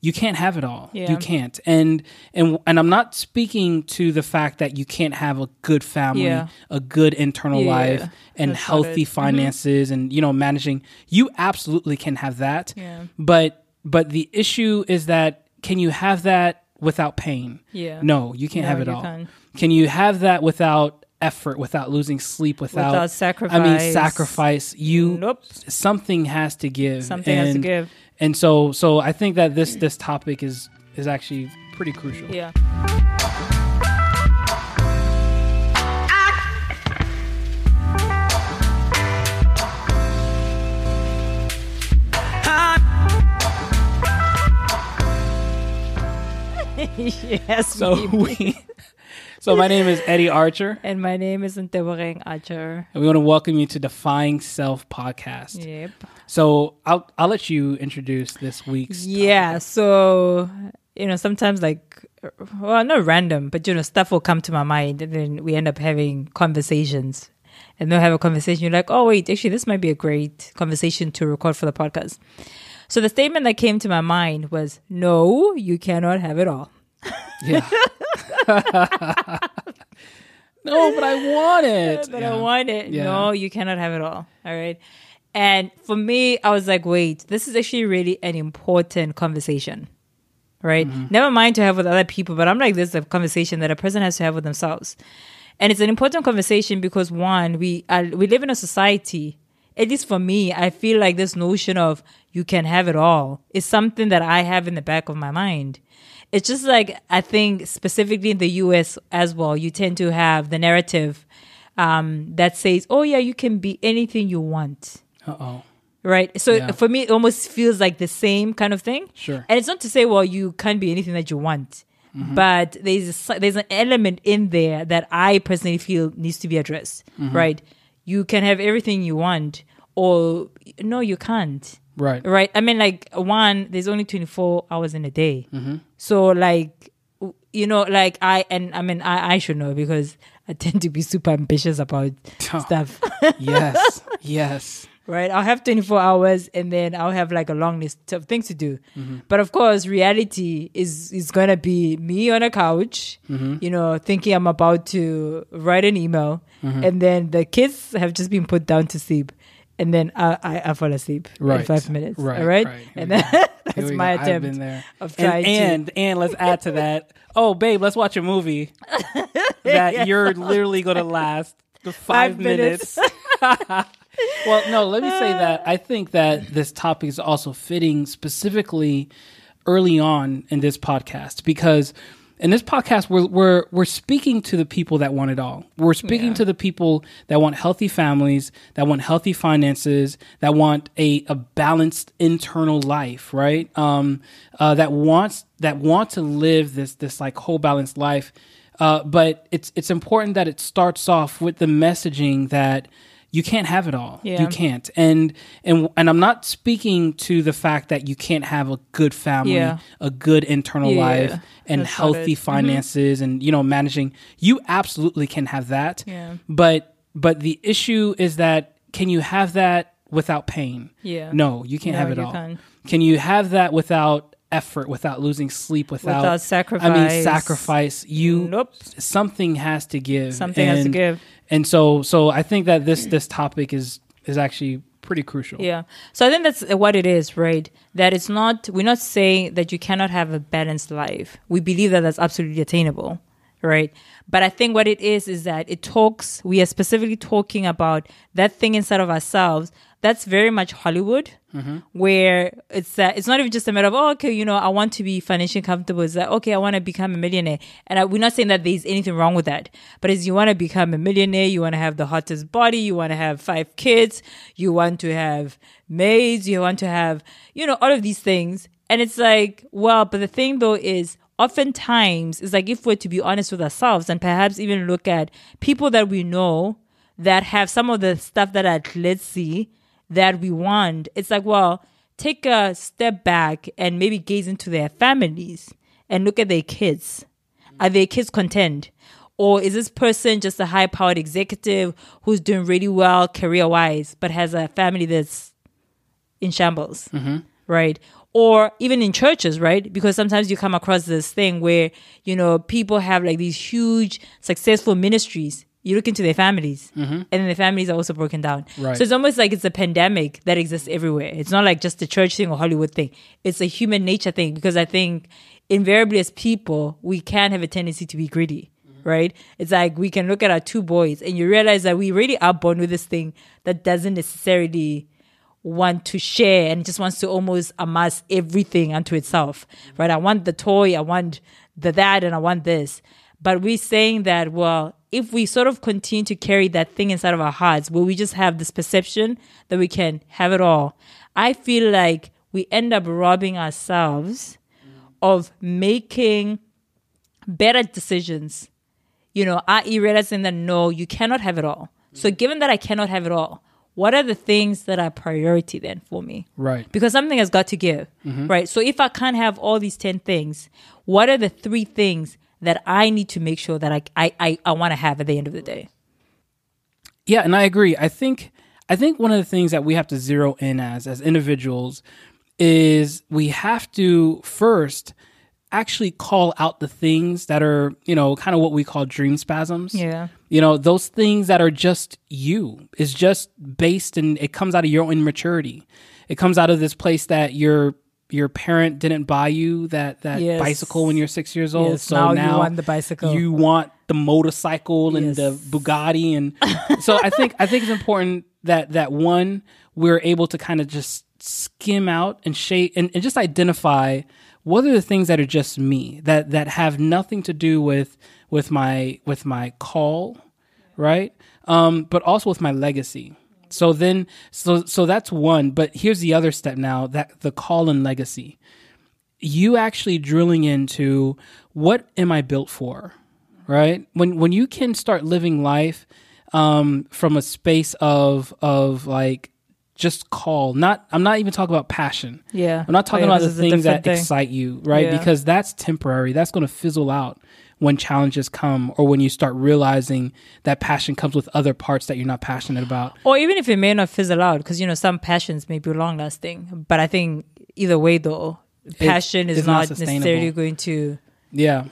you can't have it all. Yeah. You can't. And and and I'm not speaking to the fact that you can't have a good family, Yeah. a good internal Yeah, life and that's healthy. Mhm. finances and you know managing. You absolutely can have that. Yeah. But but the issue is that can you have that without pain? Yeah. No, you can't No, have it all. can't. Can you have that without effort, without losing sleep, without, Without I mean, sacrifice. sacrifice. You Nope. something has to give. Something has to give. And so, so I think that this this topic is is actually pretty crucial. Yeah. yes. So baby. we, so my name is Eddie Archer, and my name is Ntebogeng Archer. and we want to welcome you to Defying Self podcast. Yep. So I'll I'll let you introduce this week's. Yeah. So you know, sometimes like, well, not random, but you know, stuff will come to my mind, and then we end up having conversations. And they'll have a conversation. You're like, oh wait, actually, this might be a great conversation to record for the podcast. So the statement that came to my mind was, "No, you cannot have it all." Yeah. no, but I want it. but Yeah. I want it. Yeah. No, you cannot have it all. All right. And for me, I was like, wait, this is actually really an important conversation. Right? Mm-hmm. Never mind to have with other people, but I'm like, this is a conversation that a person has to have with themselves. And it's an important conversation because one, we are, we live in a society, at least for me, I feel like this notion of you can have it all is something that I have in the back of my mind. It's just like I think specifically in the US as well, you tend to have the narrative um, that says, "Oh yeah, you can be anything you want." Uh oh. Right. So Yeah. for me, it almost feels like the same kind of thing. Sure. And it's not to say, well, you can't be anything that you want, Mm-hmm. but there's a, there's an element in there that I personally feel needs to be addressed. Mm-hmm. Right. You can have everything you want, or no, you can't. Right. Right. I mean, like one, there's only 24 hours in a day. Mm-hmm. So like, you know, like I and I mean, I I should know because I tend to be super ambitious about stuff. yes. Yes. right? I'll have 24 hours and then I'll have like a long list of things to do. Mm-hmm. But of course, reality is is going to be me on a couch, Mm-hmm. you know, thinking I'm about to write an email Mm-hmm. and then the kids have just been put down to sleep. And then I, I, I fall asleep in five minutes. Right, All right. right. And then that's my go. Attempt of trying and, to. and and let's add to that. Oh, babe, let's watch a movie that you're literally going to last the five, Five minutes. minutes. well, no, let me say that I think that this topic is also fitting specifically early on in this podcast because in this podcast we're we're we're speaking to the people that want it all. We're speaking Yeah. to the people that want healthy families, that want healthy finances, that want a, a balanced internal life, right? Um, uh, that wants that want to live this this like whole balanced life. Uh, but it's it's important that it starts off with the messaging that you can't have it all. Yeah. You can't. And and and I'm not speaking to the fact that you can't have a good family, Yeah. a good internal Yeah, life and that's healthy. Mhm. finances and you know managing. You absolutely can have that. Yeah. But but the issue is that can you have that without pain? Yeah. No, you can't No, have it all. can't. Can you have that without effort, without losing sleep, without, Without I mean, sacrifice. sacrifice. You Nope. something has to give. Something has to give. And so so I think that this this topic is is actually pretty crucial. Yeah. So I think that's what it is, right? That it's not, we're not saying that you cannot have a balanced life. We believe that that's absolutely attainable, right? But I think what it is, is that it talks, we are specifically talking about that thing inside of ourselves that's very much Hollywood, where it's uh, it's not even just a matter of oh okay you know I want to be financially comfortable. It's like okay I want to become a millionaire, and I, we're not saying that there's anything wrong with that. But as you want to become a millionaire, you want to have the hottest body, you want to have five kids, you want to have maids, you want to have you know all of these things, and it's like well, but the thing though is oftentimes it's like if we're to be honest with ourselves and perhaps even look at people that we know that have some of the stuff that are glitzy that we want, it's like, well, take a step back and maybe gaze into their families and look at their kids. Are their kids content? Or is this person just a high powered executive who's doing really well career wise, but has a family that's in shambles? Mm-hmm. Right? or even in churches, right? Because sometimes you come across this thing where, you know, people have like these huge successful ministries. You look into their families mm-hmm. and then their families are also broken down. Right. So it's almost like it's a pandemic that exists everywhere. It's not like just a church thing or Hollywood thing. It's a human nature thing because I think invariably as people, we can have a tendency to be greedy. Mm-hmm. Right? It's like we can look at our two boys and you realize that we really are born with this thing that doesn't necessarily want to share and just wants to almost amass everything unto itself. Mm-hmm. Right? I want the toy, I want the that, and I want this. But we're saying that, well, if we sort of continue to carry that thing inside of our hearts, where we just have this perception that we can have it all, I feel like we end up robbing ourselves of making better decisions. You know, i.e., realizing that no, you cannot have it all. So, mm. given that I cannot have it all, what are the things that are priority then for me? Right. because something has got to give, mm-hmm. right? So if I can't have all these 10 things, what are the three things that I need to make sure that I, I, I, I want to have at the end of the day? Yeah, and I agree. I think I think one of the things that we have to zero in as as individuals is we have to first actually call out the things that are, you know, kind of what we call dream spasms. Yeah. You know, those things that are just you. It's just based and it comes out of your own immaturity. It comes out of this place that your your parent didn't buy you that that Yes. bicycle when you're six years old. Yes, so now now, you want the bicycle. You want the motorcycle and the Bugatti and so I think I think it's important that that one we're able to kind of just skim out and shape and, and just identify what are the things that are just me that that have nothing to do with with my with my call right um but also with my legacy so then so so that's one but here's the other step now that the call and legacy you actually drilling into what am I built for, right? When when you can start living life um, from a space of of like just call, not I'm not even talking about passion. Yeah. I'm not talking Oh, yeah, about the this is a things that thing. excite you, right? Yeah. Because that's temporary. That's going to fizzle out when challenges come or when you start realizing that passion comes with other parts that you're not passionate about. Or even if it may not fizzle out, because, you know, some passions may be long lasting. But I think either way, though, passion is it's not not, necessarily going to Yeah.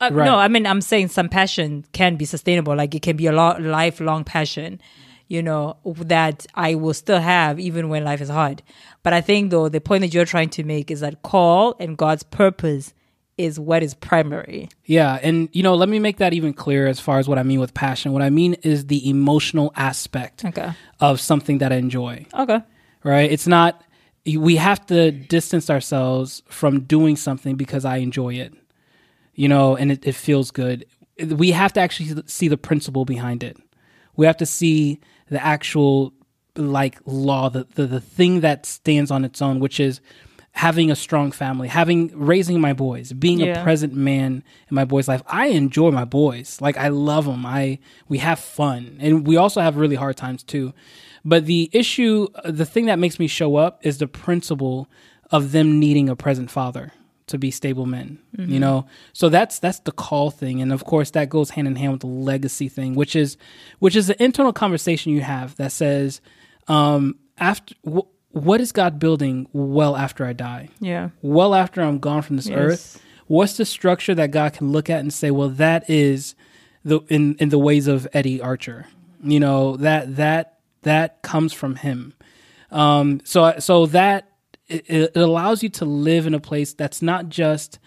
Uh, Right. No, I mean I'm saying some passion can be sustainable. Like it can be a lo- lifelong passion, you know, that I will still have even when life is hard. But I think though the point that you're trying to make is that call and God's purpose is what is primary. Yeah, and you know, let me make that even clearer as far as what I mean with passion. What I mean is the emotional aspect Okay. of something that I enjoy. Okay. Right? It's not we have to distance ourselves from doing something because I enjoy it. You know, and it, it feels good. We have to actually see the principle behind it. We have to see the actual like law, the, the the thing that stands on its own, which is having a strong family, having raising my boys, being a present man in my boys' life. I enjoy my boys. Like I love them. I we have fun, and we also have really hard times too. But the issue, the thing that makes me show up is the principle of them needing a present father to be stable men. You know, so that's that's the call thing, and of course that goes hand in hand with the legacy thing, which is which is the internal conversation you have that says, um, after what is God building well after I die? Yeah. well after I'm gone from this Yes. earth, what's the structure that God can look at and say, well, that is the in in the ways of Eddie Archer. You know that that that comes from him. Um, so so that it, it allows you to live in a place that's not just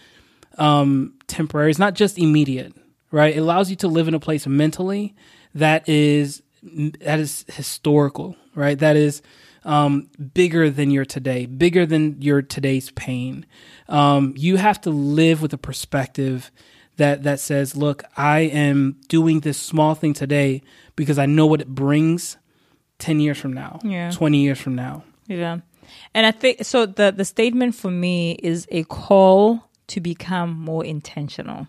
um, temporary. It's not just immediate, right? It allows you to live in a place mentally that is that is historical, right? That is um, bigger than your today, bigger than your today's pain. Um, you have to live with a perspective that that says, "Look, I am doing this small thing today because I know what it brings ten years from now, Yeah. twenty years from now." Yeah. And I think so the the statement for me is a call to become more intentional.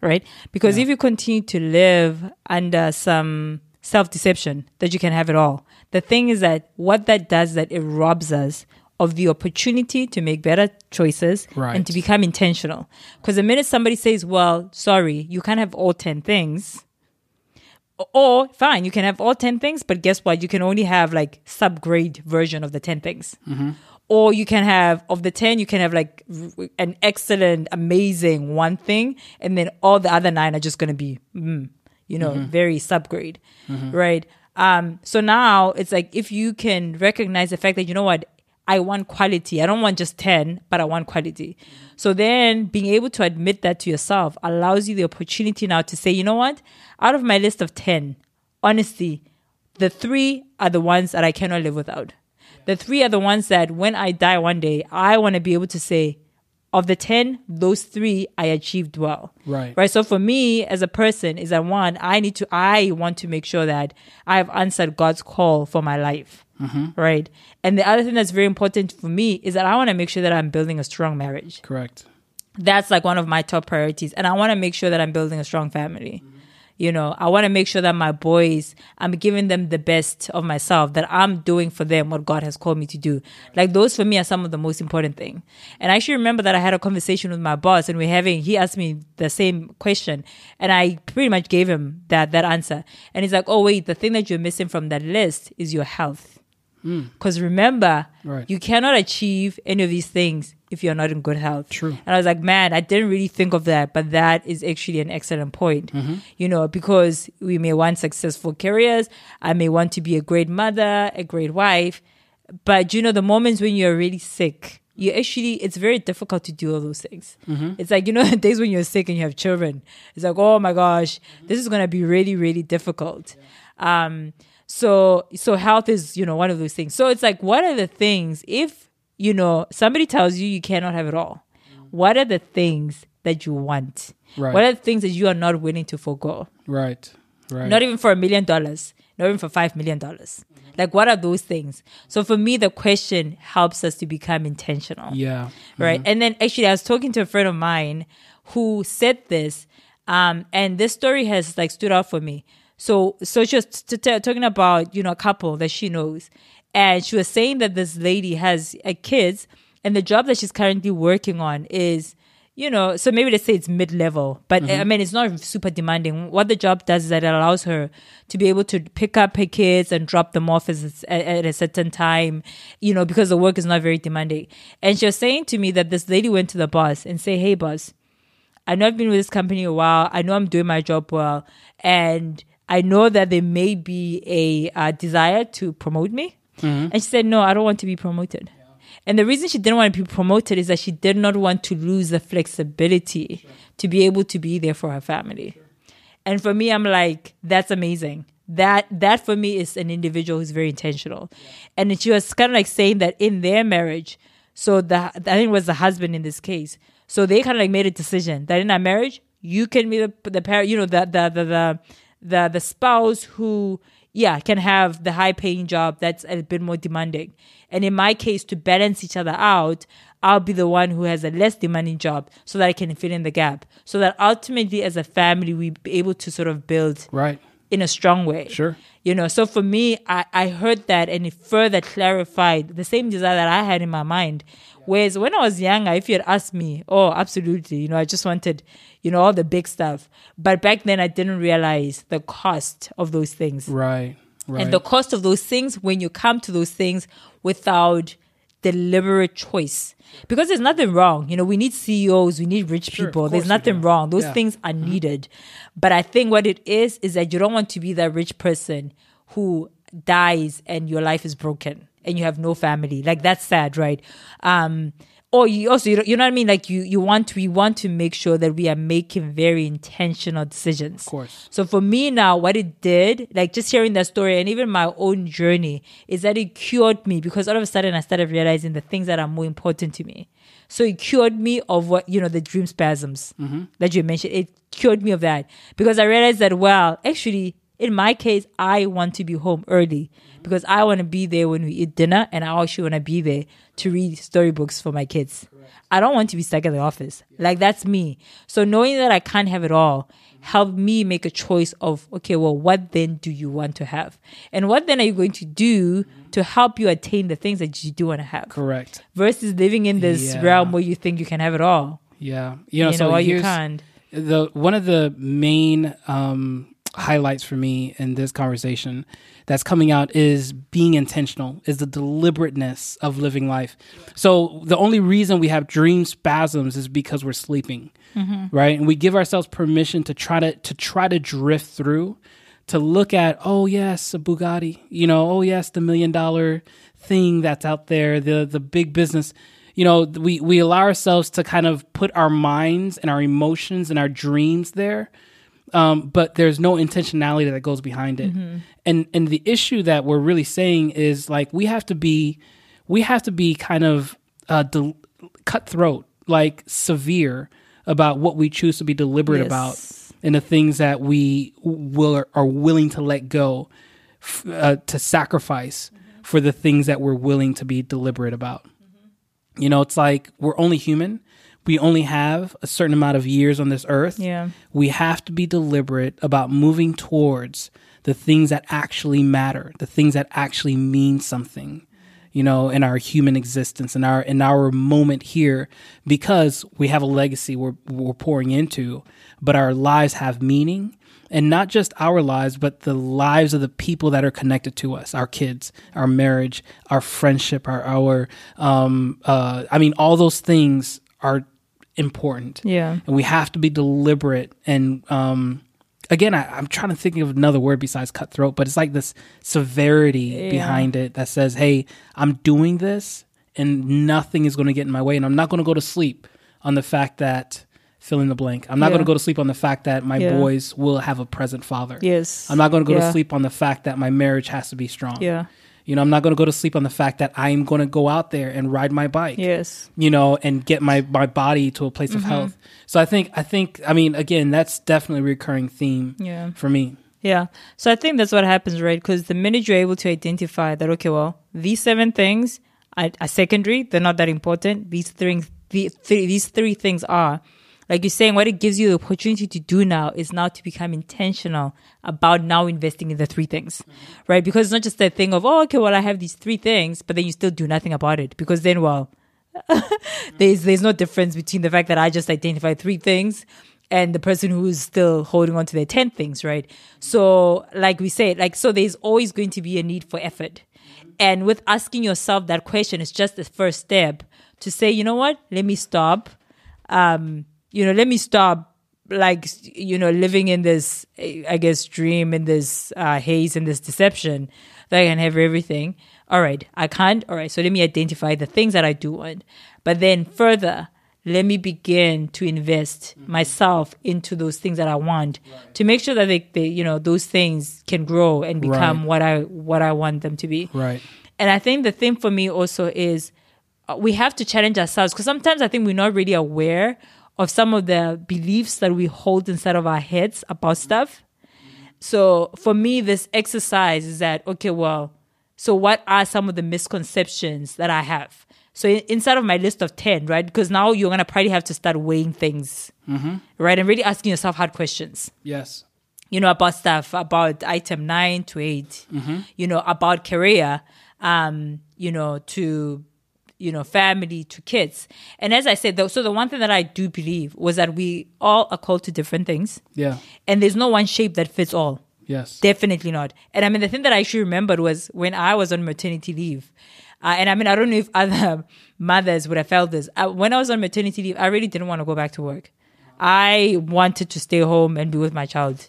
Right? Because if you continue to live under some self deception that you can have it all, the thing is that what that does is that it robs us of the opportunity to make better choices Right. and to become intentional. Because the minute somebody says, Well, sorry, you can't have all ten things, or fine, you can have all 10 things, but guess what? You can only have like subgrade version of the 10 things. or you can have of the 10 you can have like an excellent amazing one thing and then all the other nine are just going to be mm, you know very subgrade right? Um so now it's like if you can recognize the fact that you know what i want quality. I don't want just 10 but i want quality. So then being able to admit that to yourself allows you the opportunity now to say you know what out of my list of 10 honestly the three are the ones that i cannot live without. The three are the ones that when I die one day, I want to be able to say, of the 10, those three I achieved well. Right. Right. So for me as a person is that one, I need to, I want to make sure that I have answered God's call for my life. Mm-hmm. Right. And the other thing that's very important for me is that I want to make sure that I'm building a strong marriage Correct. that's like one of my top priorities and i want to make sure that i'm building a strong family you know i want to make sure that my boys i'm giving them the best of myself that i'm doing for them what god has called me to do. Like those for me are some of the most important thing. And i actually remember that i had a conversation with my boss and we're having he asked me the same question and i pretty much gave him that that answer. And he's like oh wait the thing that you're missing from that list is your health. Hmm. Because remember, Right. you cannot achieve any of these things if you're not in good health. True. And I was like, man, I didn't really think of that, but that is actually an excellent point. You know, because we may want successful careers, I may want to be a great mother, a great wife, but you know, the moments when you're really sick, you actually, it's very difficult to do all those things. It's like, you know, the days when you're sick and you have children, it's like, oh my gosh, this is going to be really, really difficult. Um, so, so health is, you know, one of those things. So it's like, what are the things if, you know, somebody tells you you cannot have it all? What are the things that you want? Right. What are the things that you are not willing to forego? Right. Right. Not even for a million dollars, not even for five million dollars. Like, what are those things? So for me, the question helps us to become intentional yeah. right? And then actually, I was talking to a friend of mine who said this, um, and this story has like stood out for me. So, so she was t- t- talking about you know a couple that she knows, and she was saying that this lady has uh, kids, and the job that she's currently working on is. You know, so maybe let's say it's mid level, but I mean, it's not super demanding. What the job does is that it allows her to be able to pick up her kids and drop them off as, at, at a certain time, you know, because the work is not very demanding. And she was saying to me that this lady went to the boss and say, Hey, boss, I know I've been with this company a while. I know I'm doing my job well. And I know that there may be a uh, desire to promote me. Mm-hmm. And she said, No, I don't want to be promoted. And the reason she didn't want to be promoted is that she did not want to lose the flexibility to be able to be there for her family. And for me, I'm like, that's amazing. That that for me is an individual who's very intentional. And she was kind of like saying that in their marriage, so the I think it was the husband in this case. So they kind of like made a decision that in our marriage, you can be the the parent, you know, the the the the the, the spouse who yeah can have the high paying job that's a bit more demanding. And in my case, to balance each other out, I'll be the one who has a less demanding job so that I can fill in the gap. So that ultimately, as a family, we be able to sort of build Right. in a strong way. Sure. You know, so for me, I, I heard that and it further clarified the same desire that I had in my mind. Whereas when I was younger, if you had asked me, oh, absolutely, you know, I just wanted, you know, all the big stuff. But back then, I didn't realize the cost of those things. Right. Right. And the cost of those things when you come to those things without deliberate choice. Because there's nothing wrong. You know, we need CEOs, we need rich Sure, people. There's nothing wrong. Those Yeah. Mm-hmm. things are needed. But I think what it is is that you don't want to be that rich person who dies and your life is broken and you have no family. Like that's sad, right? Um or you also you know, you know what I mean like you you want we want to make sure that we are making very intentional decisions. of course. So for me now, what it did, like just hearing that story and even my own journey, is that it cured me because all of a sudden I started realizing the things that are more important to me. So it cured me of what, you know, the dream spasms that you mentioned. It cured me of that because I realized that, well, actually, in my case, I want to be home early because I want to be there when we eat dinner and I actually want to be there to read storybooks for my kids. I don't want to be stuck in the office. Like that's me. So knowing that I can't have it all helped me make a choice of, okay, well, what then do you want to have? And what then are you going to do to help you attain the things that you do want to have? Correct. Versus living in this Yeah. realm where you think you can have it all. Yeah. You know, you so know, you can't. the one of the main um highlights for me in this conversation that's coming out is being intentional, is the deliberateness of living life. So the only reason we have dream spasms is because we're sleeping, mm-hmm. right? And we give ourselves permission to try to to try to drift through, to look at, oh yes, a Bugatti, you know, oh yes, the million dollar thing that's out there, the the big business. You know, we we allow ourselves to kind of put our minds and our emotions and our dreams there um, but there's no intentionality that goes behind it. And and the issue that we're really saying is like we have to be we have to be kind of uh, del- cutthroat, like severe about what we choose to be deliberate Yes. about and the things that we will are willing to let go f- uh, to sacrifice for the things that we're willing to be deliberate about. You know, it's like we're only human. We only have a certain amount of years on this earth. Yeah. We have to be deliberate about moving towards the things that actually matter, the things that actually mean something, you know, in our human existence, in our in our moment here, because we have a legacy we're we're pouring into, but our lives have meaning. And not just our lives, but the lives of the people that are connected to us, our kids, our marriage, our friendship, our our um uh I mean all those things are important Yeah. and we have to be deliberate and um again I, i'm trying to think of another word besides cutthroat but it's like this severity behind it that says hey i'm doing this and nothing is going to get in my way and i'm not going to go to sleep on the fact that fill in the blank i'm not Yeah. going to go to sleep on the fact that my Yeah. boys will have a present father Yes. i'm not going to go Yeah. to sleep on the fact that my marriage has to be strong Yeah. You know i'm not going to go to sleep on the fact that i'm going to go out there and ride my bike Yes. you know, and get my my body to a place Mm-hmm. of health. So I think I think I mean again that's definitely a recurring theme Yeah. for me. Yeah. So I think that's what happens, right? Because the minute you're able to identify that, okay, well, these seven things are, are secondary, they're not that important. These three, the three, these three things are. Like you're saying, what it gives you the opportunity to do now is now to become intentional about now investing in the three things, mm-hmm. right? Because it's not just that thing of, oh, okay, well, I have these three things, but then you still do nothing about it. Because then, well, mm-hmm. there's there's no difference between the fact that I just identified three things and the person who's still holding on to their 10 things, right? So, like we said, like, so there's always going to be a need for effort. Mm-hmm. And with asking yourself that question is just the first step to say, you know what, let me stop. Um, you know, let me stop like, you know, living in this, I guess, dream, in this uh, haze, in this deception that I can have everything. All right, I can't. All right, so let me identify the things that I do want. But then further, let me begin to invest myself into those things that I want to make sure that they, they, you know, those things can grow and become Right. what I what I want them to be. Right. And I think the thing for me also is uh, we have to challenge ourselves because sometimes I think we're not really aware of some of the beliefs that we hold inside of our heads about stuff. So for me, this exercise is that, okay, well, so what are some of the misconceptions that I have? So inside of my list of 10, right? Because now you're going to probably have to start weighing things, right? And really asking yourself hard questions Yes. you know, about stuff, about item nine to 8 you know, about career, um, you know, to, you know, family, to kids. And as I said, though, so the one thing that I do believe was that we all are called to different things. Yeah. And there's no one shape that fits all. Yes. Definitely not. And I mean, the thing that I actually remembered was when I was on maternity leave. Uh, and I mean, I don't know if other mothers would have felt this. Uh, when I was on maternity leave, I really didn't want to go back to work. I wanted to stay home and be with my child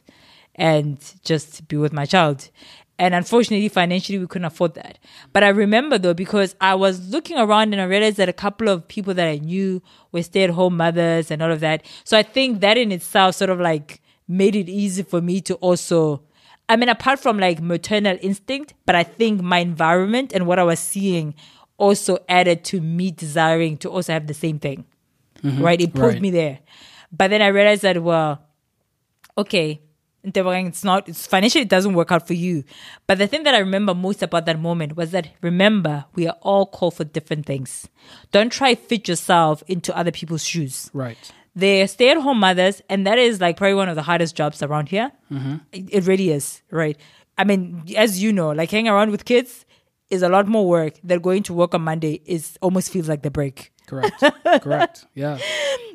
and just be with my child. And unfortunately, financially, we couldn't afford that. But I remember though, because I was looking around and I realized that a couple of people that I knew were stay at home mothers and all of that. So I think that in itself sort of like made it easy for me to also I mean, apart from like maternal instinct, but I think my environment and what I was seeing also added to me desiring to also have the same thing. Mm-hmm. Right? It pulled Right. me there. But then I realized that, well, okay, Ntebogeng, it's not, it's financially, it doesn't work out for you. But the thing that I remember most about that moment was that remember, we are all called for different things. Don't try fit yourself into other people's shoes Right. they're stay at home mothers, and that is like probably one of the hardest jobs around here. It, it really is, right? I mean, as you know, like hanging around with kids is a lot more work than going to work on Monday is almost feels like the break. Correct. Correct. Yeah.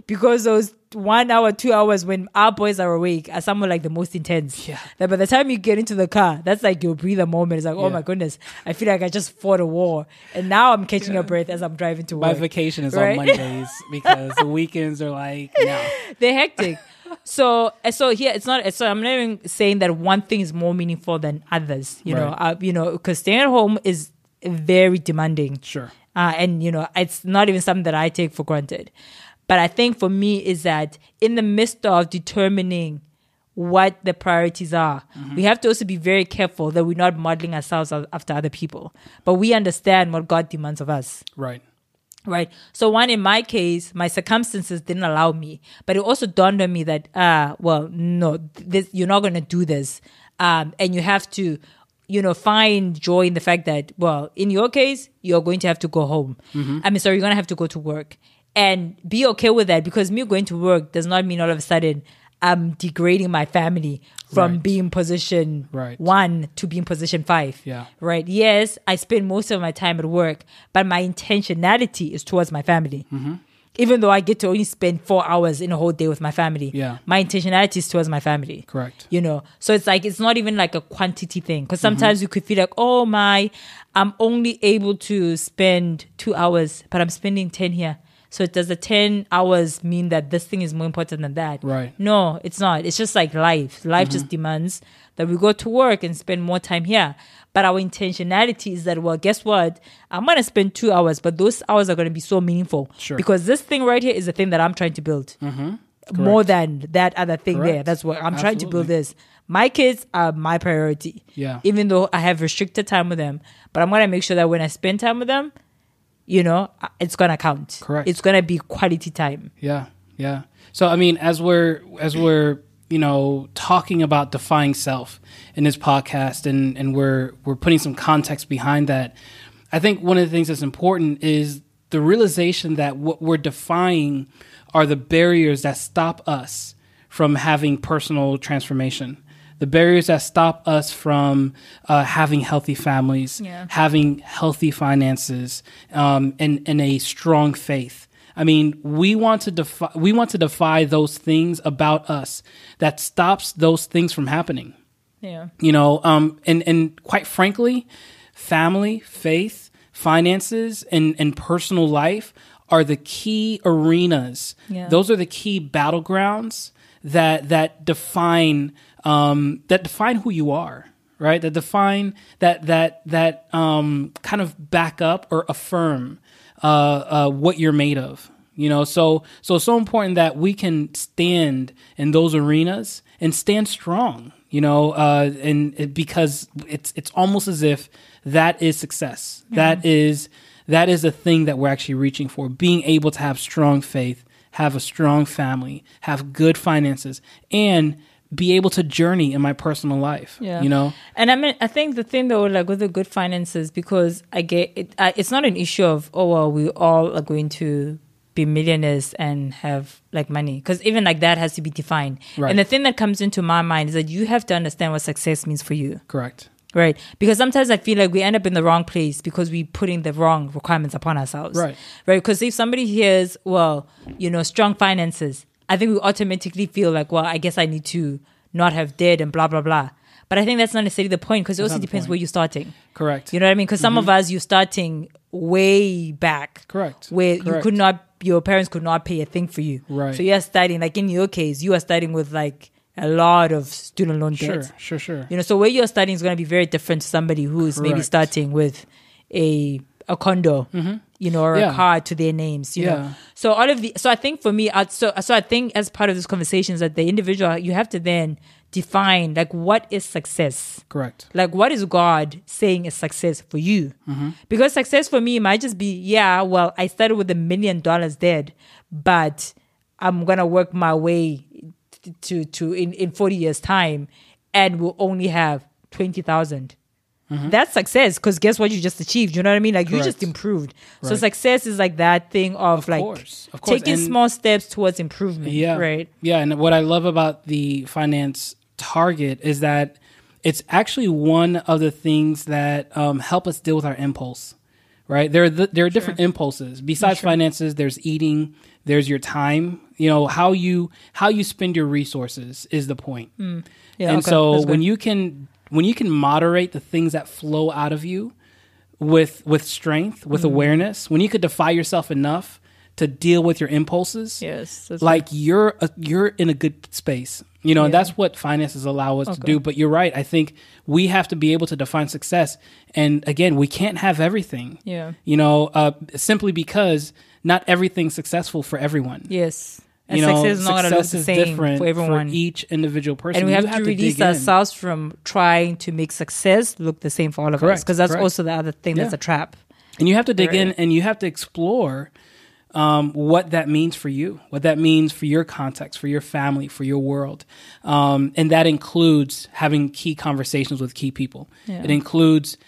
because those one hour, two hours when our boys are awake are some of like the most intense. Yeah. That by the time you get into the car, that's like your breather moment. It's like, oh Yeah. my goodness, I feel like I just fought a war, and now I'm catching a breath as I'm driving to work. My vacation is Right. on Mondays because the weekends are like no. They're hectic. so uh, so here it's not so I'm not even saying that one thing is more meaningful than others. You know, uh, you know, because staying at home is very demanding. Sure. Uh, and you know it's not even something that i take for granted. But i think for me is that in the midst of determining what the priorities are we have to also be very careful that we're not modeling ourselves after other people. But we understand what god demands of us. Right. right. So one in my case my circumstances didn't allow me but it also dawned on me that ah well no this you're not going to do this. Um and you have to you know find joy in the fact that well in your case you're going to have to go home i mean sorry you're going to have to go to work and be okay with that because me going to work does not mean all of a sudden i'm degrading my family from Right. being position Right. one to being position five Yeah. right? Yes, I spend most of my time at work, but my intentionality is towards my family. Mm-hmm. Even though I get to only spend four hours in a whole day with my family, Yeah. my intentionality is towards my family. Correct. You know, so it's like it's not even like a quantity thing because sometimes you could feel like, oh my, I'm only able to spend two hours, but I'm spending ten here. So does the ten hours mean that this thing is more important than that? Right. No, it's not. It's just like life. Life just demands that we go to work and spend more time here. But our intentionality is that, well, guess what? I'm going to spend two hours, but those hours are going to be so meaningful. Sure. Because this thing right here is the thing that I'm trying to build. More than that other thing there. That's what I'm trying to build this. My kids are my priority. Yeah. Even though I have restricted time with them, but I'm going to make sure that when I spend time with them, you know, uh, it's going to count. Correct. It's going to be quality time. Yeah, yeah. So I mean, as we're as we're you know talking about defying self in this podcast, and and we're we're putting some context behind that. I think one of the things that's important is the realization that what we're defying are the barriers that stop us from having personal transformation. The barriers that stop us from uh, having healthy families, Yeah. having healthy finances, um, and, and a strong faith. I mean, we want to defy we want to defy those things about us that stops those things from happening. Yeah. You know, um, and and quite frankly, family, faith, finances, and and personal life are the key arenas. Yeah. Those are the key battlegrounds that that define um, that define who you are, right? That define that that that um, kind of back up or affirm uh, uh, what you're made of. You know, so so it's so important that we can stand in those arenas and stand strong. You know, uh, and it, because it's it's almost as if that is success. That is that is a thing that we're actually reaching for. Being able to have strong faith, have a strong family, have good finances, and be able to journey in my personal life. Yeah. You know, And I mean, I think the thing though, like with the good finances, because I get it, uh, it's not an issue of oh well, we all are going to be millionaires and have like money, because even like that has to be defined. Right. And the thing that comes into my mind is that you have to understand what success means for you, correct. right? Because sometimes I feel like we end up in the wrong place because we're putting the wrong requirements upon ourselves, Right. Right? Because if somebody hears, well, you know, strong finances, I think we automatically feel like, well, I guess I need to not have debt and blah blah blah. But I think that's not necessarily the point because it also depends point. where you're starting. Correct. You know what I mean? Because some of mm-hmm. us, you're starting way back. Correct. Where you could not, your parents could not pay a thing for you. Right. So you're starting, like in your case, you are starting with like a lot of student loan Sure, debt. sure, sure. Sure. You know, so where you're starting is going to be very different to somebody who is maybe starting with a a condo, you know, or Mm-hmm. Yeah. a car to their names. You Yeah. know, so all of the. So I think for me, I, so so I think as part of this conversation is that the individual you have to then define like what is success Correct. like what is god saying is success for you because success for me might just be yeah well i started with a million dollars dead but i'm gonna work my way to to in, in 40 years time and we'll only have 20000 that's success because guess what you just achieved you know what i mean like you just Correct. improved so success is like that thing of, like course, of course. taking And- small steps towards improvement Yeah. right Yeah. And what I love about the finance target is that it's actually one of the things that um, help us deal with our impulse. Right there, are the, there are different impulses besides finances. There's eating, there's your time. You know how you how you spend your resources is the point. Yeah, and okay, so when you can when you can moderate the things that flow out of you with with strength, with Mm-hmm. awareness, when you could defy yourself enough to deal with your impulses, yes, like you're a, you're in a good space. You know and that's what finances allow us to do but you're right. I think we have to be able to define success. And again we can't have everything. Yeah. you know uh, simply because not everything's successful for everyone. Yes. And you know success is not going to look the same different for everyone. each individual person and we You have, to dig release in. ourselves from trying to make success look the same for all of us because that's correct. also the other thing that's a trap and you have to dig in and you have to explore um, what that means for you, what that means for your context, for your family, for your world, um, and that includes having key conversations with key people. Yeah. It includes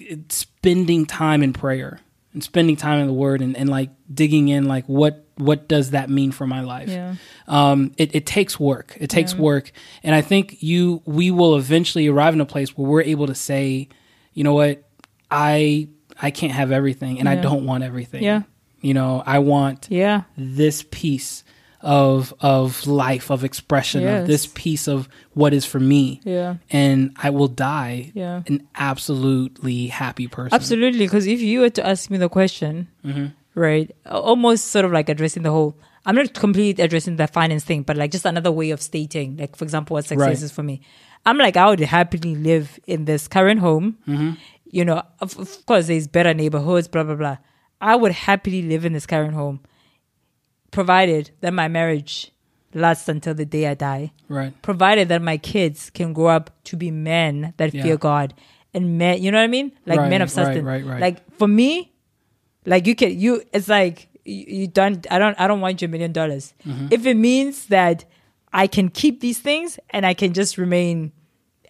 uh, spending time in prayer and spending time in the Word and, and like digging in, like what what does that mean for my life? Yeah. um, it, it takes work. It takes work, and I think you we will eventually arrive in a place where we're able to say, you know what, I I can't have everything, and I don't want everything. Yeah. you know, I want yeah this piece of of life, of expression, Yes. of this piece of what is for me, yeah and I will die Yeah. an absolutely happy person. Absolutely, because if you were to ask me the question, Mm-hmm. Right, almost sort of like addressing the whole, I'm not completely addressing the finance thing, but like just another way of stating, like for example, what success Right. is for me. I'm like, I would happily live in this current home. Mm-hmm. You know, of, of course, there's better neighborhoods, blah blah blah. I would happily live in this current home, provided that my marriage lasts until the day I die Right. provided that my kids can grow up to be men that Yeah. fear God and men, you know what I mean? Like Right, men of right, substance. right, right. Like for me, like you can you it's like you, you don't I don't I don't want your million dollars. Mm-hmm. If it means that I can keep these things and I can just remain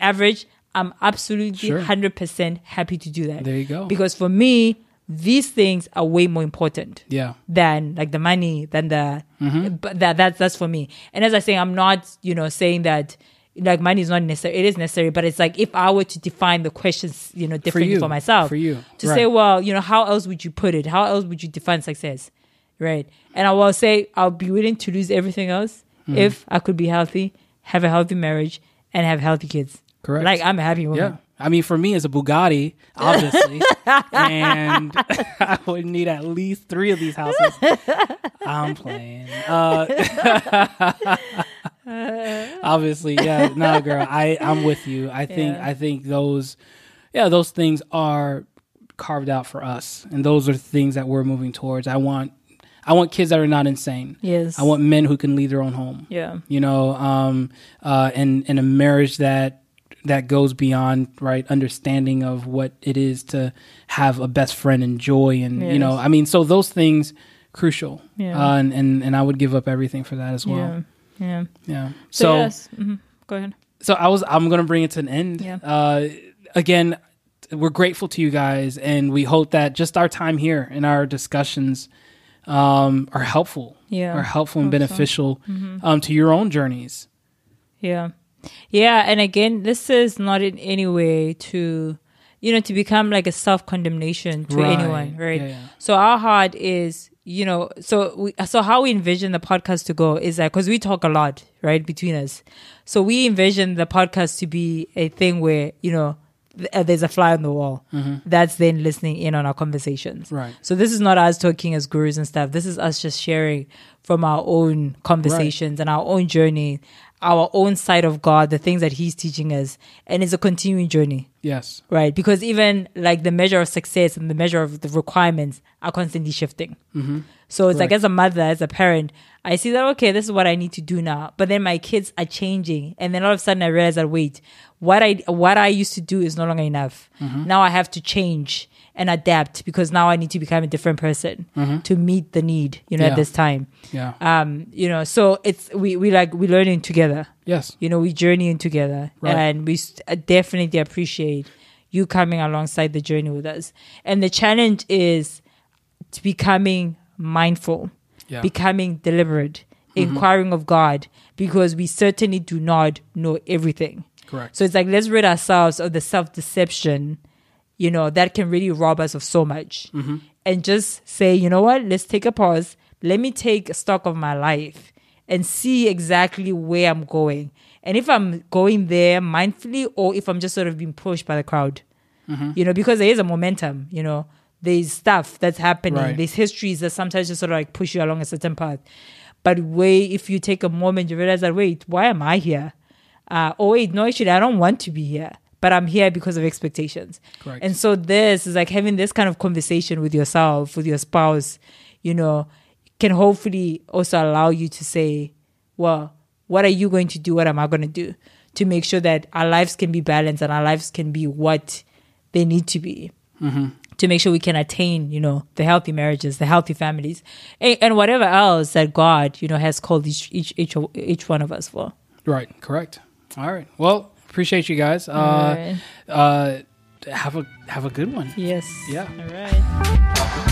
average, I'm absolutely Sure. 100% happy to do that. There you go. Because for me, these things are way more important Yeah. than like the money than the Mm-hmm. but that that's that's for me and as i say i'm not you know saying that like money is not necessary it is necessary but it's like if i were to define the questions you know differently you, for, myself for you, to right. say well you know how else would you put it how else would you define success right and i will say i'll be willing to lose everything else Mm-hmm. if i could be healthy have a healthy marriage and have healthy kids Correct. like i'm a happy woman Yeah. I mean, for me, it's a Bugatti, obviously, and I would need at least three of these houses. I'm playing. Uh, obviously, yeah. No, girl, I I'm with you. I think Yeah. I think those, yeah, those things are carved out for us, and those are things that we're moving towards. I want I want kids that are not insane. yes I want men who can lead their own home yeah you know um uh and and a marriage that that goes beyond right understanding of what it is to have a best friend and joy and you know i mean so those things crucial Yeah. uh, and, and and i would give up everything for that as well yeah yeah yeah so, so yes Mhm. go ahead so I was I'm gonna bring it to an end. Yeah. Uh, again, we're grateful to you guys, and we hope that just our time here and our discussions um, are helpful. Yeah. are helpful and Hope so. beneficial um, to your own journeys. Yeah. Yeah. And again, this is not in any way to, you know, to become like a self condemnation to Right. anyone, right? Yeah, yeah. So our heart is, you know, so we, so how we envision the podcast to go is that because we talk a lot, right, between us. So we envision the podcast to be a thing where, you know, uh, there's a fly on the wall that's then listening in on our conversations. Mm-hmm. Right. So this is not us talking as gurus and stuff. This is us just sharing from our own conversations and our own journey, our own side of God, the things that He's teaching us, and it's a continuing journey, Yes. right? Because even like the measure of success and the measure of the requirements are constantly shifting. Mm-hmm. So it's like as a mother, as a parent, I see that okay, this is what I need to do now. But then my kids are changing, and then all of a sudden I realize that wait, what I what I used to do is no longer enough. Mm-hmm. Now I have to change and adapt because now I need to become a different person to meet the need, you know, Mm-hmm. Yeah. at this time. Yeah. Um, you know, so it's we we like we learning together. yes. You know, we journeying together, Right. and we uh, definitely appreciate you coming alongside the journey with us. And the challenge is to becoming mindful, Yeah. becoming deliberate, inquiring of God, because we certainly do not know everything. Correct. So it's like let's rid ourselves of the self deception, you know, that can really rob us of so much. Mm-hmm. And just say, you know what, let's take a pause, let me take stock of my life and see exactly where I'm going. And if I'm going there mindfully or if I'm just sort of being pushed by the crowd, Mm-hmm. you know, because there is a momentum, you know, there's stuff that's happening, Right. there's histories that sometimes just sort of like push you along a certain path. But wait, if you take a moment, you realize that, wait, why am I here? Uh, oh, wait, no, actually, I don't want to be here, but I'm here because of expectations. Correct. And so this is like having this kind of conversation with yourself, with your spouse, you know, can hopefully also allow you to say, well, what are you going to do? What am I going to do to make sure that our lives can be balanced and our lives can be what they need to be mm-hmm. to make sure we can attain, you know, the healthy marriages, the healthy families, and, and whatever else that God, you know, has called each each each, each one of us for. Right. Correct. All right. Well, appreciate you guys. Uh, right. uh, have a have a good one. Yes. Yeah. All right.